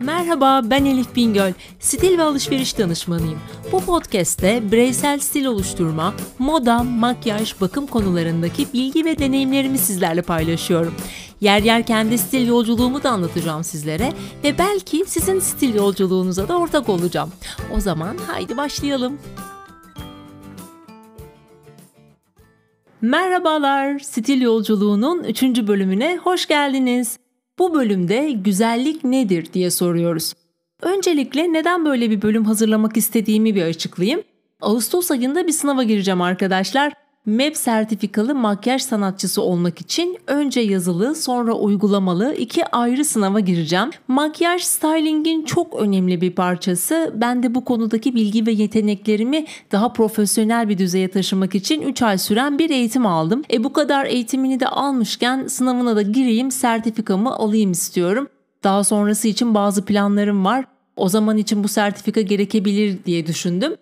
Merhaba ben Elif Bingöl. Stil ve alışveriş danışmanıyım. Bu podcast'te bireysel stil oluşturma, moda, makyaj, bakım konularındaki bilgi ve deneyimlerimi sizlerle paylaşıyorum. Yer yer kendi stil yolculuğumu da anlatacağım sizlere ve belki sizin stil yolculuğunuza da ortak olacağım. O zaman haydi başlayalım. Merhabalar, Stil Yolculuğu'nun 3. bölümüne hoş geldiniz. Bu bölümde güzellik nedir diye soruyoruz. Öncelikle neden böyle bir bölüm hazırlamak istediğimi bir açıklayayım. Ağustos ayında bir sınava gireceğim arkadaşlar. MEP sertifikalı makyaj sanatçısı olmak için önce yazılı sonra uygulamalı iki ayrı sınava gireceğim. Makyaj stylingin çok önemli bir parçası. Ben de bu konudaki bilgi ve yeteneklerimi daha profesyonel bir düzeye taşımak için 3 ay süren bir eğitim aldım. E bu kadar eğitimini de almışken sınavına da gireyim sertifikamı alayım istiyorum. Daha sonrası için bazı planlarım var. O zaman için bu sertifika gerekebilir diye düşündüm.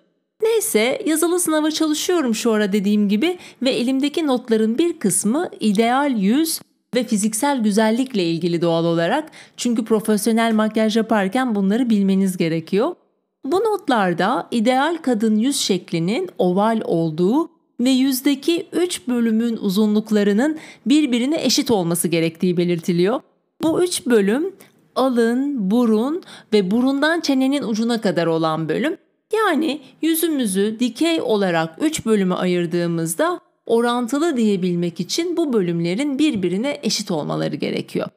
Neyse yazılı sınava çalışıyorum şu ara dediğim gibi ve elimdeki notların bir kısmı ideal yüz ve fiziksel güzellikle ilgili doğal olarak. Çünkü profesyonel makyaj yaparken bunları bilmeniz gerekiyor. Bu notlarda ideal kadın yüz şeklinin oval olduğu ve yüzdeki 3 bölümün uzunluklarının birbirine eşit olması gerektiği belirtiliyor. Bu 3 bölüm alın, burun ve burundan çenenin ucuna kadar olan bölüm. Yani yüzümüzü dikey olarak 3 bölüme ayırdığımızda orantılı diyebilmek için bu bölümlerin birbirine eşit olmaları gerekiyor.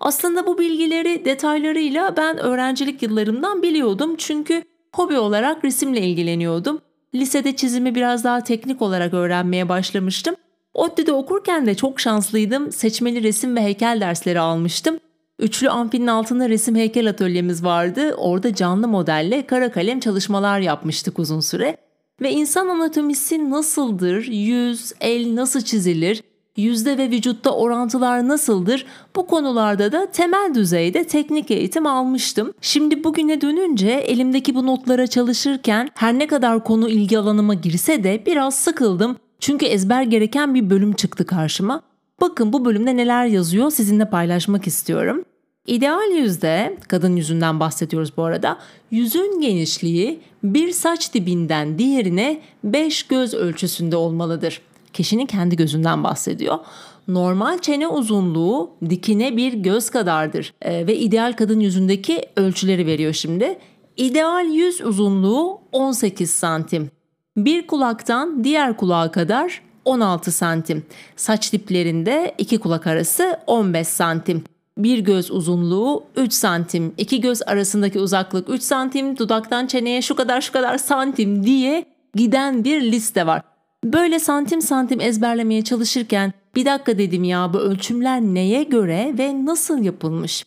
Aslında bu bilgileri detaylarıyla ben öğrencilik yıllarımdan biliyordum çünkü hobi olarak resimle ilgileniyordum. Lisede çizimi biraz daha teknik olarak öğrenmeye başlamıştım. ODTÜ'de okurken de çok şanslıydım. Seçmeli resim ve heykel dersleri almıştım. Üçlü amfinin altında resim heykel atölyemiz vardı. Orada canlı modelle kara kalem çalışmalar yapmıştık uzun süre. Ve insan anatomisi nasıldır, yüz, el nasıl çizilir, yüzde ve vücutta orantılar nasıldır bu konularda da temel düzeyde teknik eğitim almıştım. Şimdi bugüne dönünce elimdeki bu notlara çalışırken her ne kadar konu ilgi alanıma girse de biraz sıkıldım. Çünkü ezber gereken bir bölüm çıktı karşıma. Bakın bu bölümde neler yazıyor sizinle paylaşmak istiyorum. İdeal yüzde, kadın yüzünden bahsediyoruz bu arada, yüzün genişliği bir saç dibinden diğerine 5 göz ölçüsünde olmalıdır. Kişinin kendi gözünden bahsediyor. Normal çene uzunluğu dikine bir göz kadardır ee, ve ideal kadın yüzündeki ölçüleri veriyor şimdi. İdeal yüz uzunluğu 18 santim. Bir kulaktan diğer kulağa kadar 16 santim. Saç diplerinde iki kulak arası 15 santim. Bir göz uzunluğu 3 santim, iki göz arasındaki uzaklık 3 santim, dudaktan çeneye şu kadar şu kadar santim diye giden bir liste var. Böyle santim santim ezberlemeye çalışırken bir dakika dedim ya bu ölçümler neye göre ve nasıl yapılmış?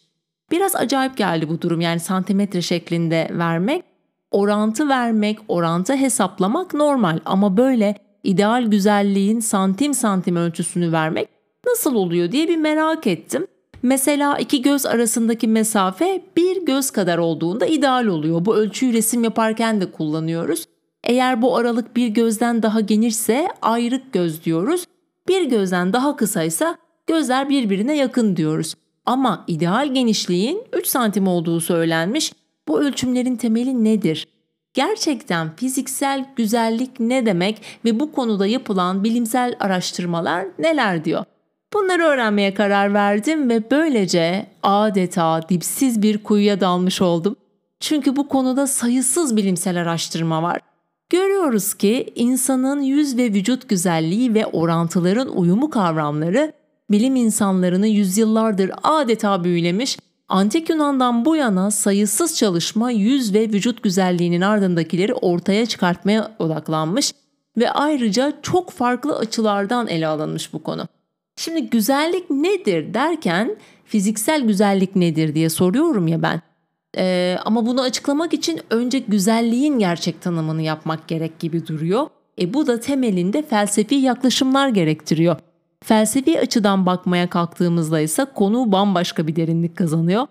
Biraz acayip geldi bu durum yani santimetre şeklinde vermek. Orantı vermek, orantı hesaplamak normal ama böyle ideal güzelliğin santim santim ölçüsünü vermek nasıl oluyor diye bir merak ettim. Mesela iki göz arasındaki mesafe bir göz kadar olduğunda ideal oluyor. Bu ölçüyü resim yaparken de kullanıyoruz. Eğer bu aralık bir gözden daha genişse ayrık göz diyoruz. Bir gözden daha kısaysa gözler birbirine yakın diyoruz. Ama ideal genişliğin 3 santim olduğu söylenmiş. Bu ölçümlerin temeli nedir? Gerçekten fiziksel güzellik ne demek ve bu konuda yapılan bilimsel araştırmalar neler diyor? Bunları öğrenmeye karar verdim ve böylece adeta dipsiz bir kuyuya dalmış oldum. Çünkü bu konuda sayısız bilimsel araştırma var. Görüyoruz ki insanın yüz ve vücut güzelliği ve orantıların uyumu kavramları bilim insanlarını yüzyıllardır adeta büyülemiş, antik Yunan'dan bu yana sayısız çalışma yüz ve vücut güzelliğinin ardındakileri ortaya çıkartmaya odaklanmış ve ayrıca çok farklı açılardan ele alınmış bu konu. Şimdi güzellik nedir derken fiziksel güzellik nedir diye soruyorum ya ben. Ee, ama bunu açıklamak için önce güzelliğin gerçek tanımını yapmak gerek gibi duruyor. E bu da temelinde felsefi yaklaşımlar gerektiriyor. Felsefi açıdan bakmaya kalktığımızda ise konu bambaşka bir derinlik kazanıyor.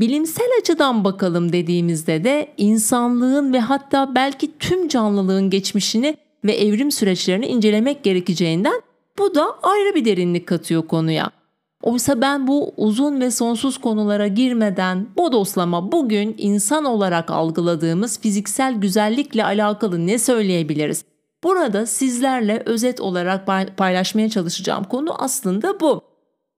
Bilimsel açıdan bakalım dediğimizde de insanlığın ve hatta belki tüm canlılığın geçmişini ve evrim süreçlerini incelemek gerekeceğinden bu da ayrı bir derinlik katıyor konuya. Oysa ben bu uzun ve sonsuz konulara girmeden bodoslama bugün insan olarak algıladığımız fiziksel güzellikle alakalı ne söyleyebiliriz? Burada sizlerle özet olarak paylaşmaya çalışacağım konu aslında bu.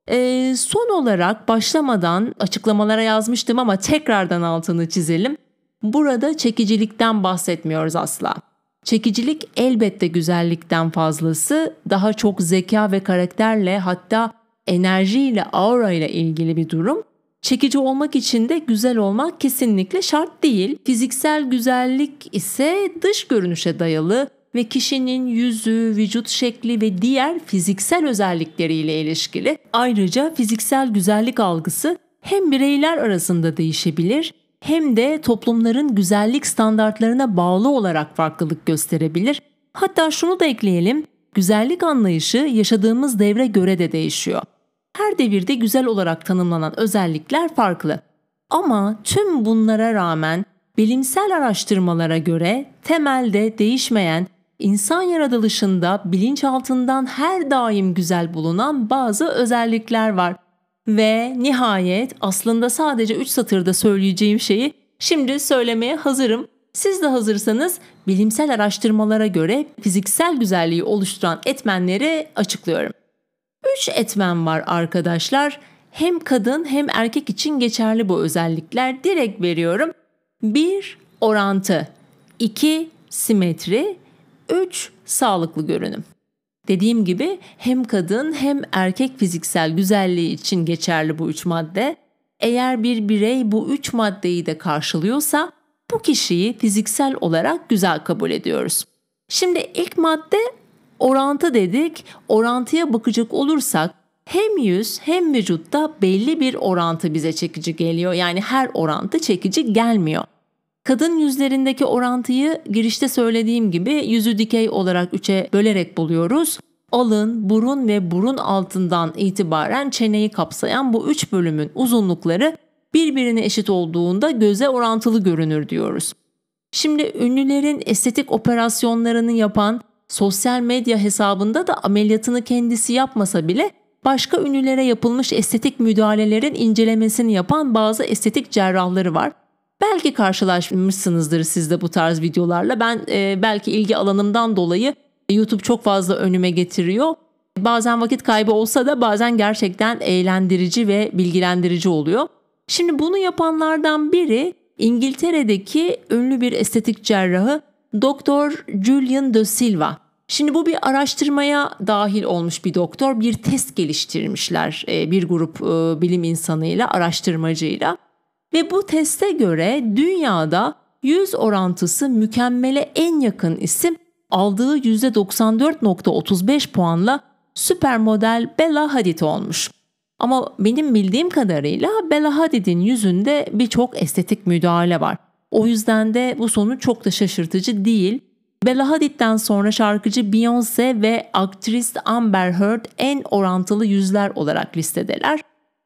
Ee, son olarak başlamadan açıklamalara yazmıştım ama tekrardan altını çizelim. Burada çekicilikten bahsetmiyoruz asla. Çekicilik elbette güzellikten fazlası, daha çok zeka ve karakterle hatta enerjiyle, aura ile ilgili bir durum. Çekici olmak için de güzel olmak kesinlikle şart değil. Fiziksel güzellik ise dış görünüşe dayalı ve kişinin yüzü, vücut şekli ve diğer fiziksel özellikleriyle ilişkili. Ayrıca fiziksel güzellik algısı hem bireyler arasında değişebilir hem de toplumların güzellik standartlarına bağlı olarak farklılık gösterebilir. Hatta şunu da ekleyelim, güzellik anlayışı yaşadığımız devre göre de değişiyor. Her devirde güzel olarak tanımlanan özellikler farklı. Ama tüm bunlara rağmen bilimsel araştırmalara göre temelde değişmeyen insan yaratılışında bilinçaltından her daim güzel bulunan bazı özellikler var. Ve nihayet aslında sadece 3 satırda söyleyeceğim şeyi şimdi söylemeye hazırım. Siz de hazırsanız bilimsel araştırmalara göre fiziksel güzelliği oluşturan etmenleri açıklıyorum. 3 etmen var arkadaşlar. Hem kadın hem erkek için geçerli bu özellikler. Direkt veriyorum. 1. Orantı 2. Simetri 3. Sağlıklı görünüm. Dediğim gibi hem kadın hem erkek fiziksel güzelliği için geçerli bu üç madde. Eğer bir birey bu üç maddeyi de karşılıyorsa bu kişiyi fiziksel olarak güzel kabul ediyoruz. Şimdi ilk madde orantı dedik. Orantıya bakacak olursak hem yüz hem vücutta belli bir orantı bize çekici geliyor. Yani her orantı çekici gelmiyor. Kadın yüzlerindeki orantıyı girişte söylediğim gibi yüzü dikey olarak üçe bölerek buluyoruz. Alın, burun ve burun altından itibaren çeneyi kapsayan bu üç bölümün uzunlukları birbirine eşit olduğunda göze orantılı görünür diyoruz. Şimdi ünlülerin estetik operasyonlarını yapan sosyal medya hesabında da ameliyatını kendisi yapmasa bile başka ünlülere yapılmış estetik müdahalelerin incelemesini yapan bazı estetik cerrahları var. Belki karşılaşmışsınızdır siz de bu tarz videolarla. Ben e, belki ilgi alanımdan dolayı YouTube çok fazla önüme getiriyor. Bazen vakit kaybı olsa da bazen gerçekten eğlendirici ve bilgilendirici oluyor. Şimdi bunu yapanlardan biri İngiltere'deki ünlü bir estetik cerrahı Doktor Julian de Silva. Şimdi bu bir araştırmaya dahil olmuş bir doktor, bir test geliştirmişler e, bir grup e, bilim insanıyla, araştırmacıyla. Ve bu teste göre dünyada yüz orantısı mükemmele en yakın isim aldığı %94.35 puanla süper model Bella Hadid olmuş. Ama benim bildiğim kadarıyla Bella Hadid'in yüzünde birçok estetik müdahale var. O yüzden de bu sonuç çok da şaşırtıcı değil. Bella Hadid'den sonra şarkıcı Beyoncé ve aktris Amber Heard en orantılı yüzler olarak listedeler.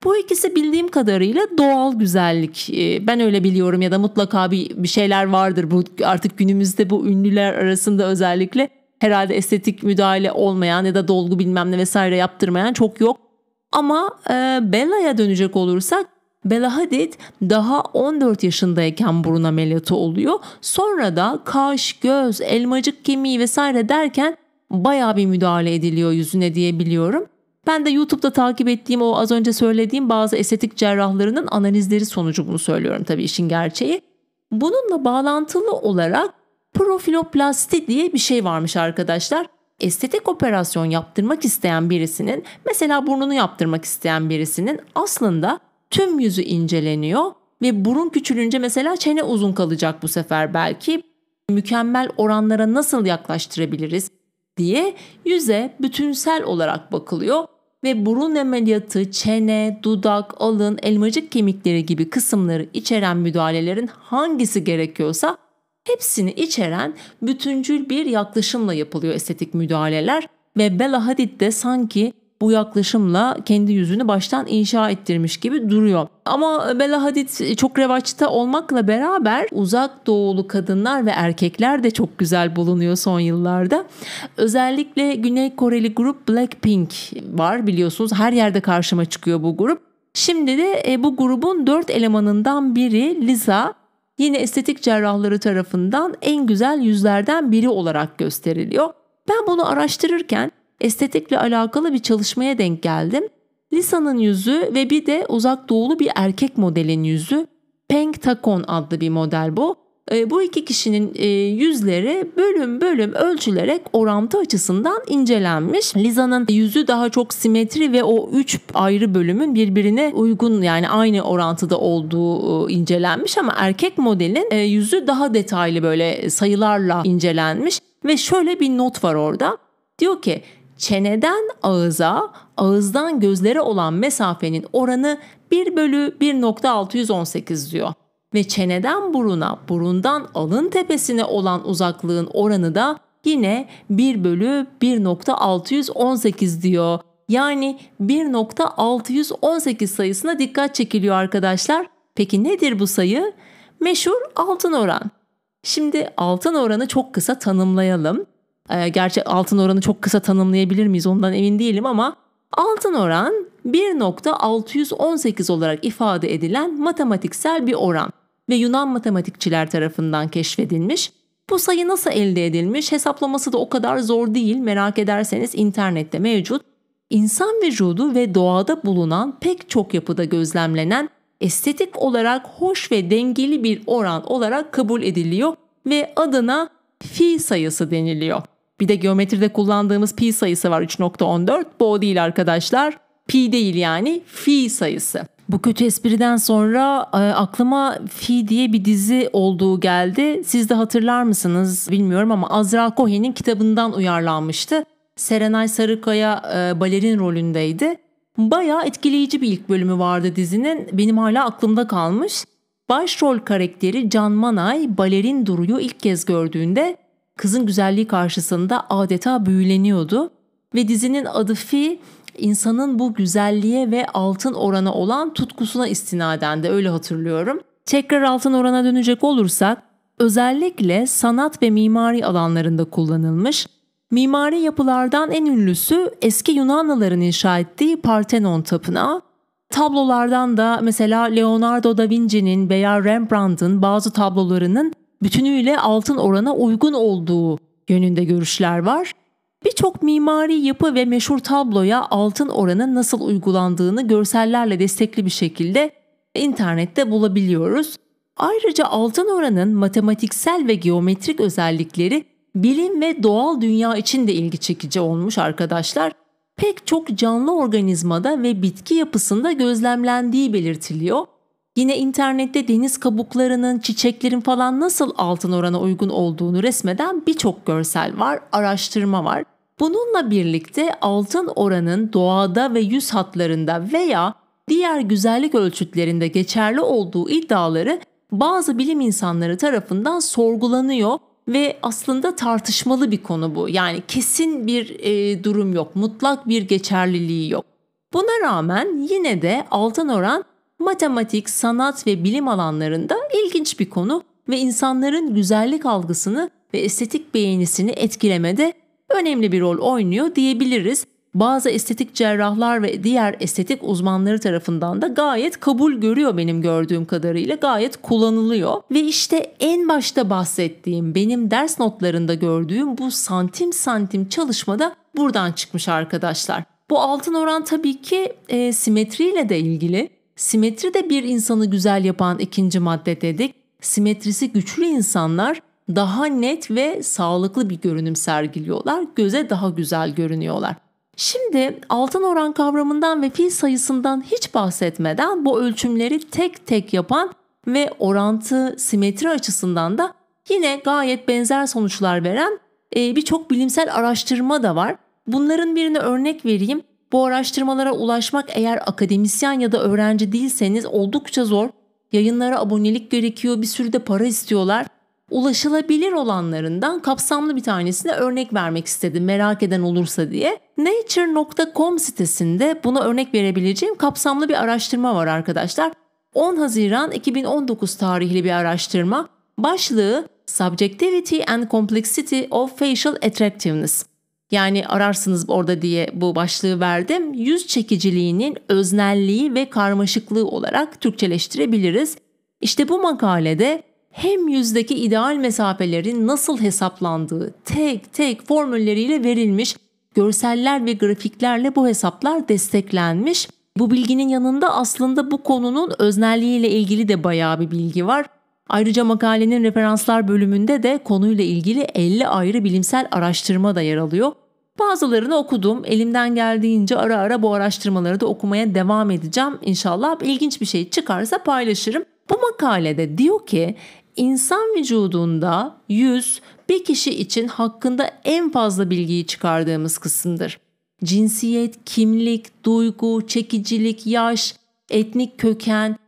Bu ikisi bildiğim kadarıyla doğal güzellik. Ee, ben öyle biliyorum ya da mutlaka bir, bir şeyler vardır. Bu artık günümüzde bu ünlüler arasında özellikle herhalde estetik müdahale olmayan ya da dolgu bilmem ne vesaire yaptırmayan çok yok. Ama e, Bella'ya dönecek olursak Bella Hadid daha 14 yaşındayken burun ameliyatı oluyor. Sonra da kaş, göz, elmacık kemiği vesaire derken bayağı bir müdahale ediliyor yüzüne diye biliyorum. Ben de YouTube'da takip ettiğim o az önce söylediğim bazı estetik cerrahlarının analizleri sonucu bunu söylüyorum tabii işin gerçeği. Bununla bağlantılı olarak profiloplasti diye bir şey varmış arkadaşlar. Estetik operasyon yaptırmak isteyen birisinin mesela burnunu yaptırmak isteyen birisinin aslında tüm yüzü inceleniyor ve burun küçülünce mesela çene uzun kalacak bu sefer belki. Mükemmel oranlara nasıl yaklaştırabiliriz diye yüze bütünsel olarak bakılıyor ve burun ameliyatı, çene, dudak, alın, elmacık kemikleri gibi kısımları içeren müdahalelerin hangisi gerekiyorsa hepsini içeren bütüncül bir yaklaşımla yapılıyor estetik müdahaleler ve Bella Hadid de sanki bu yaklaşımla kendi yüzünü baştan inşa ettirmiş gibi duruyor. Ama Bella Hadid çok revaçta olmakla beraber uzak doğulu kadınlar ve erkekler de çok güzel bulunuyor son yıllarda. Özellikle Güney Koreli grup Blackpink var biliyorsunuz her yerde karşıma çıkıyor bu grup. Şimdi de e, bu grubun dört elemanından biri Lisa yine estetik cerrahları tarafından en güzel yüzlerden biri olarak gösteriliyor. Ben bunu araştırırken estetikle alakalı bir çalışmaya denk geldim. Lisa'nın yüzü ve bir de uzak doğulu bir erkek modelin yüzü. Peng Takon adlı bir model bu. E, bu iki kişinin e, yüzleri bölüm bölüm ölçülerek orantı açısından incelenmiş. Lisa'nın yüzü daha çok simetri ve o üç ayrı bölümün birbirine uygun yani aynı orantıda olduğu e, incelenmiş ama erkek modelin e, yüzü daha detaylı böyle sayılarla incelenmiş ve şöyle bir not var orada. Diyor ki çeneden ağıza, ağızdan gözlere olan mesafenin oranı 1 bölü 1.618 diyor. Ve çeneden buruna, burundan alın tepesine olan uzaklığın oranı da yine 1 bölü 1.618 diyor. Yani 1.618 sayısına dikkat çekiliyor arkadaşlar. Peki nedir bu sayı? Meşhur altın oran. Şimdi altın oranı çok kısa tanımlayalım. E, gerçi altın oranı çok kısa tanımlayabilir miyiz ondan emin değilim ama altın oran 1.618 olarak ifade edilen matematiksel bir oran ve Yunan matematikçiler tarafından keşfedilmiş. Bu sayı nasıl elde edilmiş? Hesaplaması da o kadar zor değil. Merak ederseniz internette mevcut. İnsan vücudu ve doğada bulunan pek çok yapıda gözlemlenen estetik olarak hoş ve dengeli bir oran olarak kabul ediliyor ve adına fi sayısı deniliyor. Bir de geometride kullandığımız pi sayısı var 3.14. Bu o değil arkadaşlar. Pi değil yani fi sayısı. Bu kötü espriden sonra e, aklıma Fi diye bir dizi olduğu geldi. Siz de hatırlar mısınız bilmiyorum ama Azra Cohen'in kitabından uyarlanmıştı. Serenay Sarıkaya e, balerin rolündeydi. Bayağı etkileyici bir ilk bölümü vardı dizinin. Benim hala aklımda kalmış. Başrol karakteri Can Manay balerin Duru'yu ilk kez gördüğünde kızın güzelliği karşısında adeta büyüleniyordu ve dizinin adı Fi insanın bu güzelliğe ve altın orana olan tutkusuna istinaden de öyle hatırlıyorum. Tekrar altın orana dönecek olursak özellikle sanat ve mimari alanlarında kullanılmış. Mimari yapılardan en ünlüsü eski Yunanlıların inşa ettiği Parthenon tapınağı. Tablolardan da mesela Leonardo da Vinci'nin veya Rembrandt'ın bazı tablolarının bütünüyle altın orana uygun olduğu yönünde görüşler var. Birçok mimari yapı ve meşhur tabloya altın oranın nasıl uygulandığını görsellerle destekli bir şekilde internette bulabiliyoruz. Ayrıca altın oranın matematiksel ve geometrik özellikleri bilim ve doğal dünya için de ilgi çekici olmuş arkadaşlar. Pek çok canlı organizmada ve bitki yapısında gözlemlendiği belirtiliyor. Yine internette deniz kabuklarının, çiçeklerin falan nasıl altın orana uygun olduğunu resmeden birçok görsel var, araştırma var. Bununla birlikte altın oranın doğada ve yüz hatlarında veya diğer güzellik ölçütlerinde geçerli olduğu iddiaları bazı bilim insanları tarafından sorgulanıyor ve aslında tartışmalı bir konu bu. Yani kesin bir e, durum yok, mutlak bir geçerliliği yok. Buna rağmen yine de altın oran matematik, sanat ve bilim alanlarında ilginç bir konu ve insanların güzellik algısını ve estetik beğenisini etkilemede önemli bir rol oynuyor diyebiliriz. Bazı estetik cerrahlar ve diğer estetik uzmanları tarafından da gayet kabul görüyor benim gördüğüm kadarıyla gayet kullanılıyor. Ve işte en başta bahsettiğim benim ders notlarında gördüğüm bu santim santim çalışmada buradan çıkmış arkadaşlar. Bu altın oran tabii ki e, simetriyle de ilgili. Simetri de bir insanı güzel yapan ikinci madde dedik. Simetrisi güçlü insanlar daha net ve sağlıklı bir görünüm sergiliyorlar. Göze daha güzel görünüyorlar. Şimdi altın oran kavramından ve fil sayısından hiç bahsetmeden bu ölçümleri tek tek yapan ve orantı simetri açısından da yine gayet benzer sonuçlar veren e, birçok bilimsel araştırma da var. Bunların birine örnek vereyim. Bu araştırmalara ulaşmak eğer akademisyen ya da öğrenci değilseniz oldukça zor. Yayınlara abonelik gerekiyor, bir sürü de para istiyorlar. ulaşılabilir olanlarından kapsamlı bir tanesine örnek vermek istedim merak eden olursa diye. Nature.com sitesinde buna örnek verebileceğim kapsamlı bir araştırma var arkadaşlar. 10 Haziran 2019 tarihli bir araştırma. Başlığı Subjectivity and Complexity of Facial Attractiveness. Yani ararsınız orada diye bu başlığı verdim. Yüz çekiciliğinin öznelliği ve karmaşıklığı olarak Türkçeleştirebiliriz. İşte bu makalede hem yüzdeki ideal mesafelerin nasıl hesaplandığı tek tek formülleriyle verilmiş, görseller ve grafiklerle bu hesaplar desteklenmiş. Bu bilginin yanında aslında bu konunun öznelliğiyle ilgili de bayağı bir bilgi var. Ayrıca makalenin referanslar bölümünde de konuyla ilgili 50 ayrı bilimsel araştırma da yer alıyor. Bazılarını okudum. Elimden geldiğince ara ara bu araştırmaları da okumaya devam edeceğim. İnşallah ilginç bir şey çıkarsa paylaşırım. Bu makalede diyor ki insan vücudunda yüz bir kişi için hakkında en fazla bilgiyi çıkardığımız kısımdır. Cinsiyet, kimlik, duygu, çekicilik, yaş, etnik köken,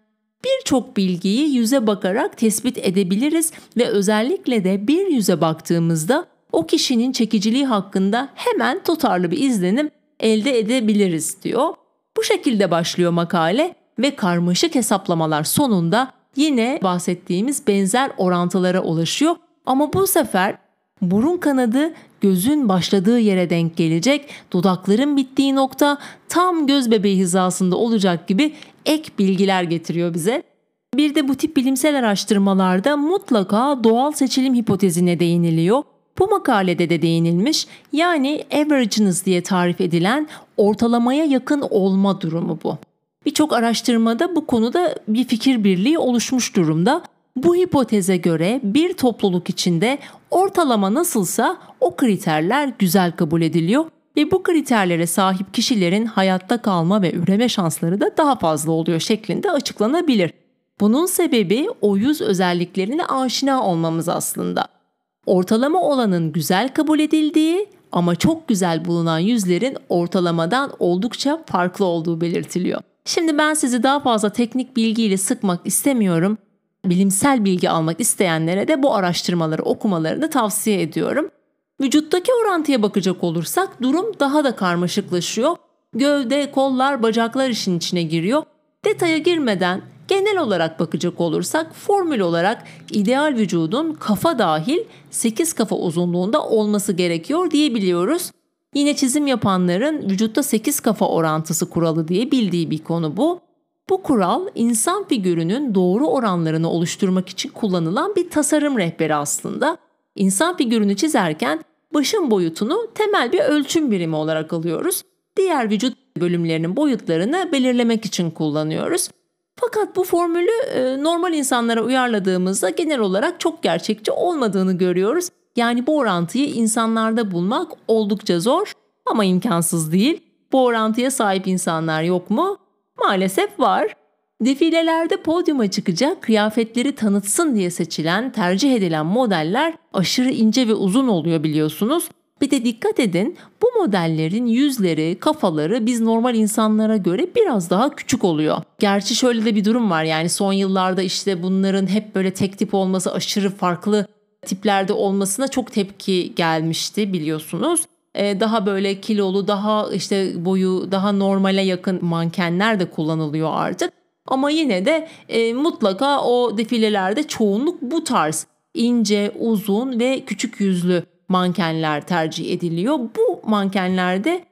birçok bilgiyi yüze bakarak tespit edebiliriz ve özellikle de bir yüze baktığımızda o kişinin çekiciliği hakkında hemen tutarlı bir izlenim elde edebiliriz diyor. Bu şekilde başlıyor makale ve karmaşık hesaplamalar sonunda yine bahsettiğimiz benzer orantılara ulaşıyor. Ama bu sefer burun kanadı gözün başladığı yere denk gelecek, dudakların bittiği nokta tam göz bebeği hizasında olacak gibi ek bilgiler getiriyor bize. Bir de bu tip bilimsel araştırmalarda mutlaka doğal seçilim hipotezine değiniliyor. Bu makalede de değinilmiş yani averageness diye tarif edilen ortalamaya yakın olma durumu bu. Birçok araştırmada bu konuda bir fikir birliği oluşmuş durumda. Bu hipoteze göre bir topluluk içinde ortalama nasılsa o kriterler güzel kabul ediliyor ve bu kriterlere sahip kişilerin hayatta kalma ve üreme şansları da daha fazla oluyor şeklinde açıklanabilir. Bunun sebebi o yüz özelliklerine aşina olmamız aslında. Ortalama olanın güzel kabul edildiği ama çok güzel bulunan yüzlerin ortalamadan oldukça farklı olduğu belirtiliyor. Şimdi ben sizi daha fazla teknik bilgiyle sıkmak istemiyorum. Bilimsel bilgi almak isteyenlere de bu araştırmaları okumalarını tavsiye ediyorum. Vücuttaki orantıya bakacak olursak durum daha da karmaşıklaşıyor. Gövde, kollar, bacaklar işin içine giriyor. Detaya girmeden genel olarak bakacak olursak formül olarak ideal vücudun kafa dahil 8 kafa uzunluğunda olması gerekiyor diyebiliyoruz. Yine çizim yapanların vücutta 8 kafa orantısı kuralı diye bildiği bir konu bu. Bu kural insan figürünün doğru oranlarını oluşturmak için kullanılan bir tasarım rehberi aslında. İnsan figürünü çizerken başın boyutunu temel bir ölçüm birimi olarak alıyoruz. Diğer vücut bölümlerinin boyutlarını belirlemek için kullanıyoruz. Fakat bu formülü e, normal insanlara uyarladığımızda genel olarak çok gerçekçi olmadığını görüyoruz. Yani bu orantıyı insanlarda bulmak oldukça zor ama imkansız değil. Bu orantıya sahip insanlar yok mu? Maalesef var. Defilelerde podyuma çıkacak kıyafetleri tanıtsın diye seçilen, tercih edilen modeller aşırı ince ve uzun oluyor biliyorsunuz. Bir de dikkat edin bu modellerin yüzleri, kafaları biz normal insanlara göre biraz daha küçük oluyor. Gerçi şöyle de bir durum var yani son yıllarda işte bunların hep böyle tek tip olması aşırı farklı tiplerde olmasına çok tepki gelmişti biliyorsunuz. Ee, daha böyle kilolu, daha işte boyu daha normale yakın mankenler de kullanılıyor artık. Ama yine de e, mutlaka o defilelerde çoğunluk bu tarz ince, uzun ve küçük yüzlü mankenler tercih ediliyor. Bu mankenlerde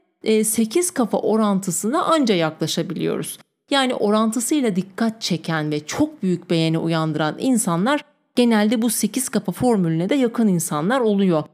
8 e, kafa orantısına anca yaklaşabiliyoruz. Yani orantısıyla dikkat çeken ve çok büyük beğeni uyandıran insanlar genelde bu 8 kafa formülüne de yakın insanlar oluyor.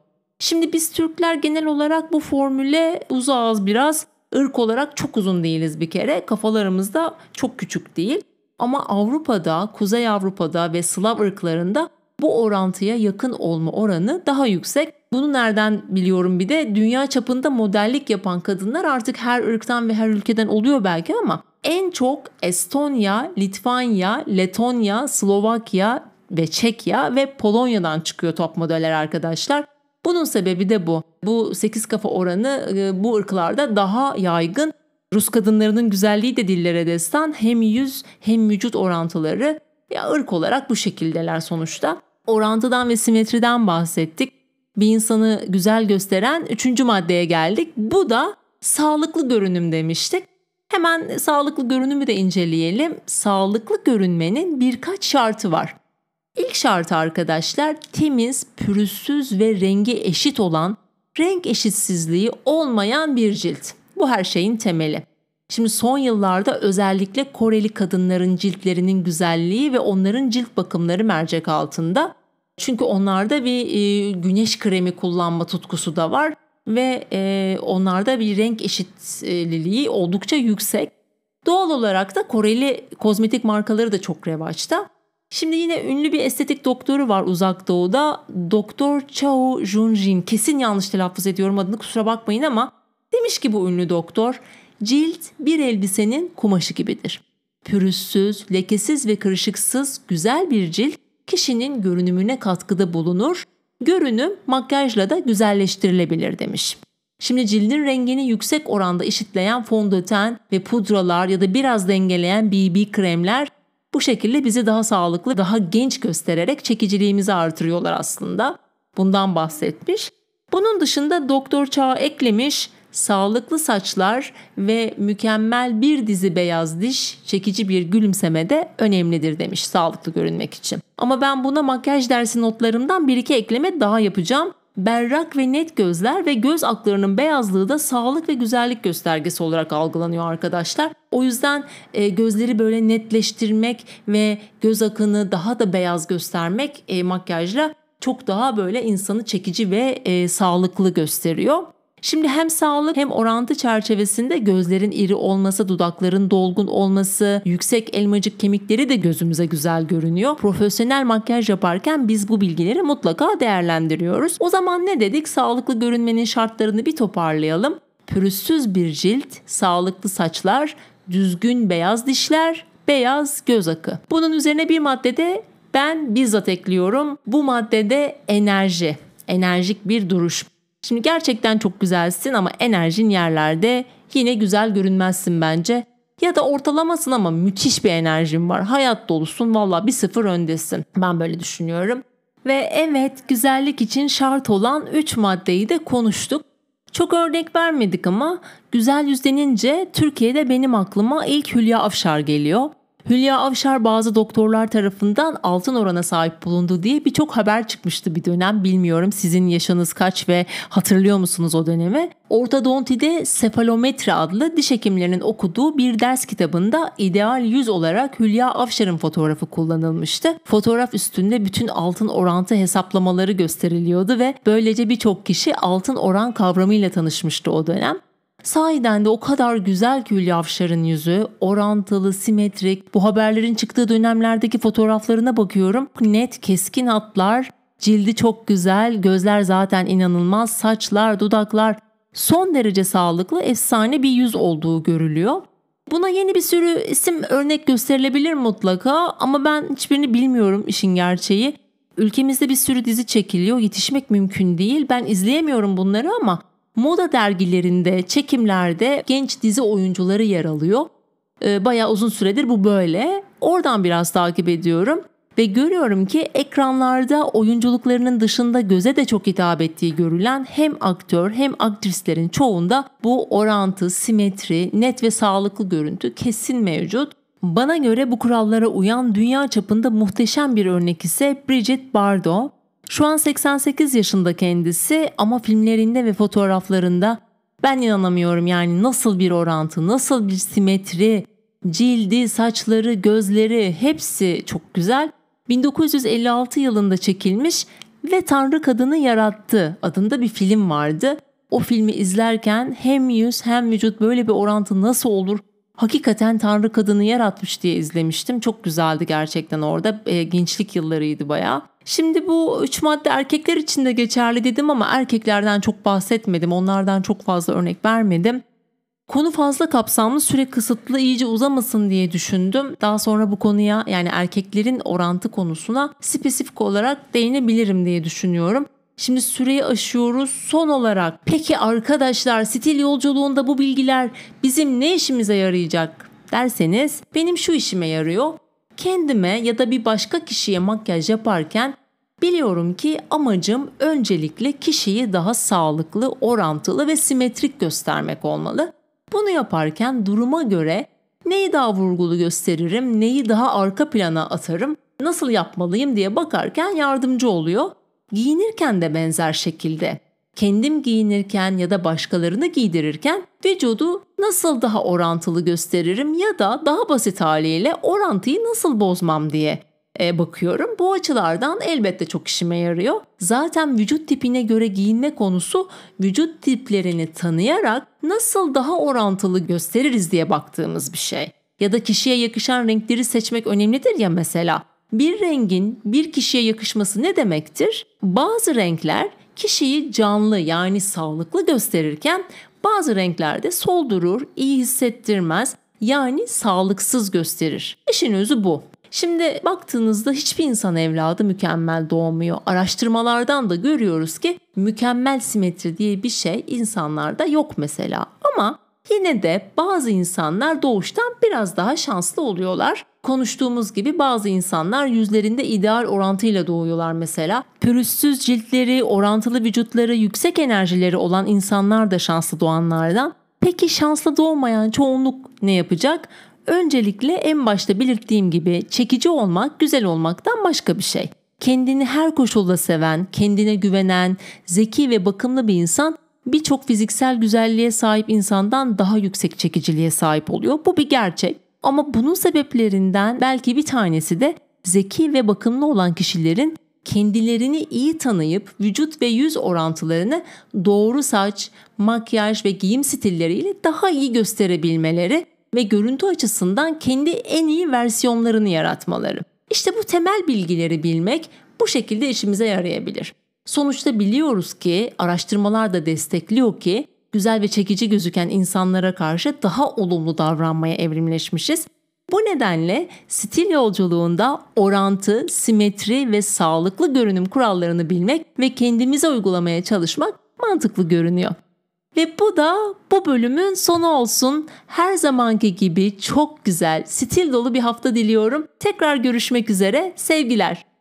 Şimdi biz Türkler genel olarak bu formüle uzağız biraz. Irk olarak çok uzun değiliz bir kere. Kafalarımız da çok küçük değil. Ama Avrupa'da, Kuzey Avrupa'da ve Slav ırklarında bu orantıya yakın olma oranı daha yüksek. Bunu nereden biliyorum bir de dünya çapında modellik yapan kadınlar artık her ırktan ve her ülkeden oluyor belki ama en çok Estonya, Litvanya, Letonya, Slovakya ve Çekya ve Polonya'dan çıkıyor top modeller arkadaşlar. Bunun sebebi de bu. Bu 8 kafa oranı e, bu ırklarda daha yaygın. Rus kadınlarının güzelliği de dillere destan hem yüz hem vücut orantıları ya ırk olarak bu şekildeler sonuçta. Orantıdan ve simetriden bahsettik. Bir insanı güzel gösteren üçüncü maddeye geldik. Bu da sağlıklı görünüm demiştik. Hemen sağlıklı görünümü de inceleyelim. Sağlıklı görünmenin birkaç şartı var. İlk şartı arkadaşlar temiz, pürüzsüz ve rengi eşit olan, renk eşitsizliği olmayan bir cilt. Bu her şeyin temeli. Şimdi son yıllarda özellikle Koreli kadınların ciltlerinin güzelliği ve onların cilt bakımları mercek altında. Çünkü onlarda bir e, güneş kremi kullanma tutkusu da var ve e, onlarda bir renk eşitliliği oldukça yüksek. Doğal olarak da Koreli kozmetik markaları da çok revaçta. Şimdi yine ünlü bir estetik doktoru var uzak doğuda. Doktor Chao Junjin. Kesin yanlış telaffuz ediyorum adını kusura bakmayın ama demiş ki bu ünlü doktor cilt bir elbisenin kumaşı gibidir. Pürüzsüz, lekesiz ve kırışıksız güzel bir cilt kişinin görünümüne katkıda bulunur. Görünüm makyajla da güzelleştirilebilir demiş. Şimdi cildin rengini yüksek oranda eşitleyen fondöten ve pudralar ya da biraz dengeleyen BB kremler bu şekilde bizi daha sağlıklı, daha genç göstererek çekiciliğimizi artırıyorlar aslında. Bundan bahsetmiş. Bunun dışında Doktor Çağ eklemiş sağlıklı saçlar ve mükemmel bir dizi beyaz diş, çekici bir gülümseme de önemlidir demiş sağlıklı görünmek için. Ama ben buna makyaj dersi notlarımdan bir iki ekleme daha yapacağım. Berrak ve net gözler ve göz aklarının beyazlığı da sağlık ve güzellik göstergesi olarak algılanıyor arkadaşlar. O yüzden e, gözleri böyle netleştirmek ve göz akını daha da beyaz göstermek e, makyajla çok daha böyle insanı çekici ve e, sağlıklı gösteriyor. Şimdi hem sağlık hem orantı çerçevesinde gözlerin iri olması, dudakların dolgun olması, yüksek elmacık kemikleri de gözümüze güzel görünüyor. Profesyonel makyaj yaparken biz bu bilgileri mutlaka değerlendiriyoruz. O zaman ne dedik? Sağlıklı görünmenin şartlarını bir toparlayalım. Pürüzsüz bir cilt, sağlıklı saçlar, düzgün beyaz dişler, beyaz göz akı. Bunun üzerine bir maddede ben bizzat ekliyorum. Bu maddede enerji, enerjik bir duruş. Şimdi gerçekten çok güzelsin ama enerjin yerlerde yine güzel görünmezsin bence. Ya da ortalamasın ama müthiş bir enerjin var. Hayat dolusun valla bir sıfır öndesin. Ben böyle düşünüyorum. Ve evet güzellik için şart olan 3 maddeyi de konuştuk. Çok örnek vermedik ama güzel yüz denince Türkiye'de benim aklıma ilk Hülya Afşar geliyor. Hülya Avşar bazı doktorlar tarafından altın orana sahip bulundu diye birçok haber çıkmıştı bir dönem. Bilmiyorum sizin yaşınız kaç ve hatırlıyor musunuz o dönemi? Ortodontide sefalometre adlı diş hekimlerinin okuduğu bir ders kitabında ideal yüz olarak Hülya Avşar'ın fotoğrafı kullanılmıştı. Fotoğraf üstünde bütün altın orantı hesaplamaları gösteriliyordu ve böylece birçok kişi altın oran kavramıyla tanışmıştı o dönem. Sahiden de o kadar güzel ki Hülya Avşar'ın yüzü. Orantılı, simetrik. Bu haberlerin çıktığı dönemlerdeki fotoğraflarına bakıyorum. Net, keskin hatlar. Cildi çok güzel. Gözler zaten inanılmaz. Saçlar, dudaklar. Son derece sağlıklı, efsane bir yüz olduğu görülüyor. Buna yeni bir sürü isim örnek gösterilebilir mutlaka ama ben hiçbirini bilmiyorum işin gerçeği. Ülkemizde bir sürü dizi çekiliyor. Yetişmek mümkün değil. Ben izleyemiyorum bunları ama Moda dergilerinde, çekimlerde genç dizi oyuncuları yer alıyor. Ee, bayağı uzun süredir bu böyle. Oradan biraz takip ediyorum ve görüyorum ki ekranlarda oyunculuklarının dışında göze de çok hitap ettiği görülen hem aktör hem aktrislerin çoğunda bu orantı, simetri, net ve sağlıklı görüntü kesin mevcut. Bana göre bu kurallara uyan dünya çapında muhteşem bir örnek ise Bridget Bardot. Şu an 88 yaşında kendisi ama filmlerinde ve fotoğraflarında ben inanamıyorum yani nasıl bir orantı, nasıl bir simetri, cildi, saçları, gözleri hepsi çok güzel. 1956 yılında çekilmiş ve Tanrı Kadını Yarattı adında bir film vardı. O filmi izlerken hem yüz hem vücut böyle bir orantı nasıl olur? Hakikaten Tanrı Kadını yaratmış diye izlemiştim. Çok güzeldi gerçekten orada. E, gençlik yıllarıydı bayağı. Şimdi bu üç madde erkekler için de geçerli dedim ama erkeklerden çok bahsetmedim. Onlardan çok fazla örnek vermedim. Konu fazla kapsamlı, süre kısıtlı, iyice uzamasın diye düşündüm. Daha sonra bu konuya yani erkeklerin orantı konusuna spesifik olarak değinebilirim diye düşünüyorum. Şimdi süreyi aşıyoruz. Son olarak peki arkadaşlar stil yolculuğunda bu bilgiler bizim ne işimize yarayacak derseniz benim şu işime yarıyor kendime ya da bir başka kişiye makyaj yaparken Biliyorum ki amacım öncelikle kişiyi daha sağlıklı, orantılı ve simetrik göstermek olmalı. Bunu yaparken duruma göre neyi daha vurgulu gösteririm, neyi daha arka plana atarım, nasıl yapmalıyım diye bakarken yardımcı oluyor. Giyinirken de benzer şekilde. Kendim giyinirken ya da başkalarını giydirirken vücudu nasıl daha orantılı gösteririm ya da daha basit haliyle orantıyı nasıl bozmam diye e, bakıyorum. Bu açılardan elbette çok işime yarıyor. Zaten vücut tipine göre giyinme konusu vücut tiplerini tanıyarak nasıl daha orantılı gösteririz diye baktığımız bir şey. Ya da kişiye yakışan renkleri seçmek önemlidir ya mesela. Bir rengin bir kişiye yakışması ne demektir? Bazı renkler kişiyi canlı yani sağlıklı gösterirken bazı renklerde soldurur, iyi hissettirmez yani sağlıksız gösterir. İşin özü bu. Şimdi baktığınızda hiçbir insan evladı mükemmel doğmuyor. Araştırmalardan da görüyoruz ki mükemmel simetri diye bir şey insanlarda yok mesela. Ama yine de bazı insanlar doğuştan biraz daha şanslı oluyorlar. Konuştuğumuz gibi bazı insanlar yüzlerinde ideal orantıyla doğuyorlar mesela. Pürüzsüz ciltleri, orantılı vücutları, yüksek enerjileri olan insanlar da şanslı doğanlardan. Peki şanslı doğmayan çoğunluk ne yapacak? Öncelikle en başta belirttiğim gibi çekici olmak güzel olmaktan başka bir şey. Kendini her koşulda seven, kendine güvenen, zeki ve bakımlı bir insan birçok fiziksel güzelliğe sahip insandan daha yüksek çekiciliğe sahip oluyor. Bu bir gerçek. Ama bunun sebeplerinden belki bir tanesi de zeki ve bakımlı olan kişilerin kendilerini iyi tanıyıp vücut ve yüz orantılarını doğru saç, makyaj ve giyim stilleriyle daha iyi gösterebilmeleri ve görüntü açısından kendi en iyi versiyonlarını yaratmaları. İşte bu temel bilgileri bilmek bu şekilde işimize yarayabilir. Sonuçta biliyoruz ki araştırmalar da destekliyor ki güzel ve çekici gözüken insanlara karşı daha olumlu davranmaya evrimleşmişiz. Bu nedenle stil yolculuğunda orantı, simetri ve sağlıklı görünüm kurallarını bilmek ve kendimize uygulamaya çalışmak mantıklı görünüyor. Ve bu da bu bölümün sonu olsun. Her zamanki gibi çok güzel, stil dolu bir hafta diliyorum. Tekrar görüşmek üzere. Sevgiler.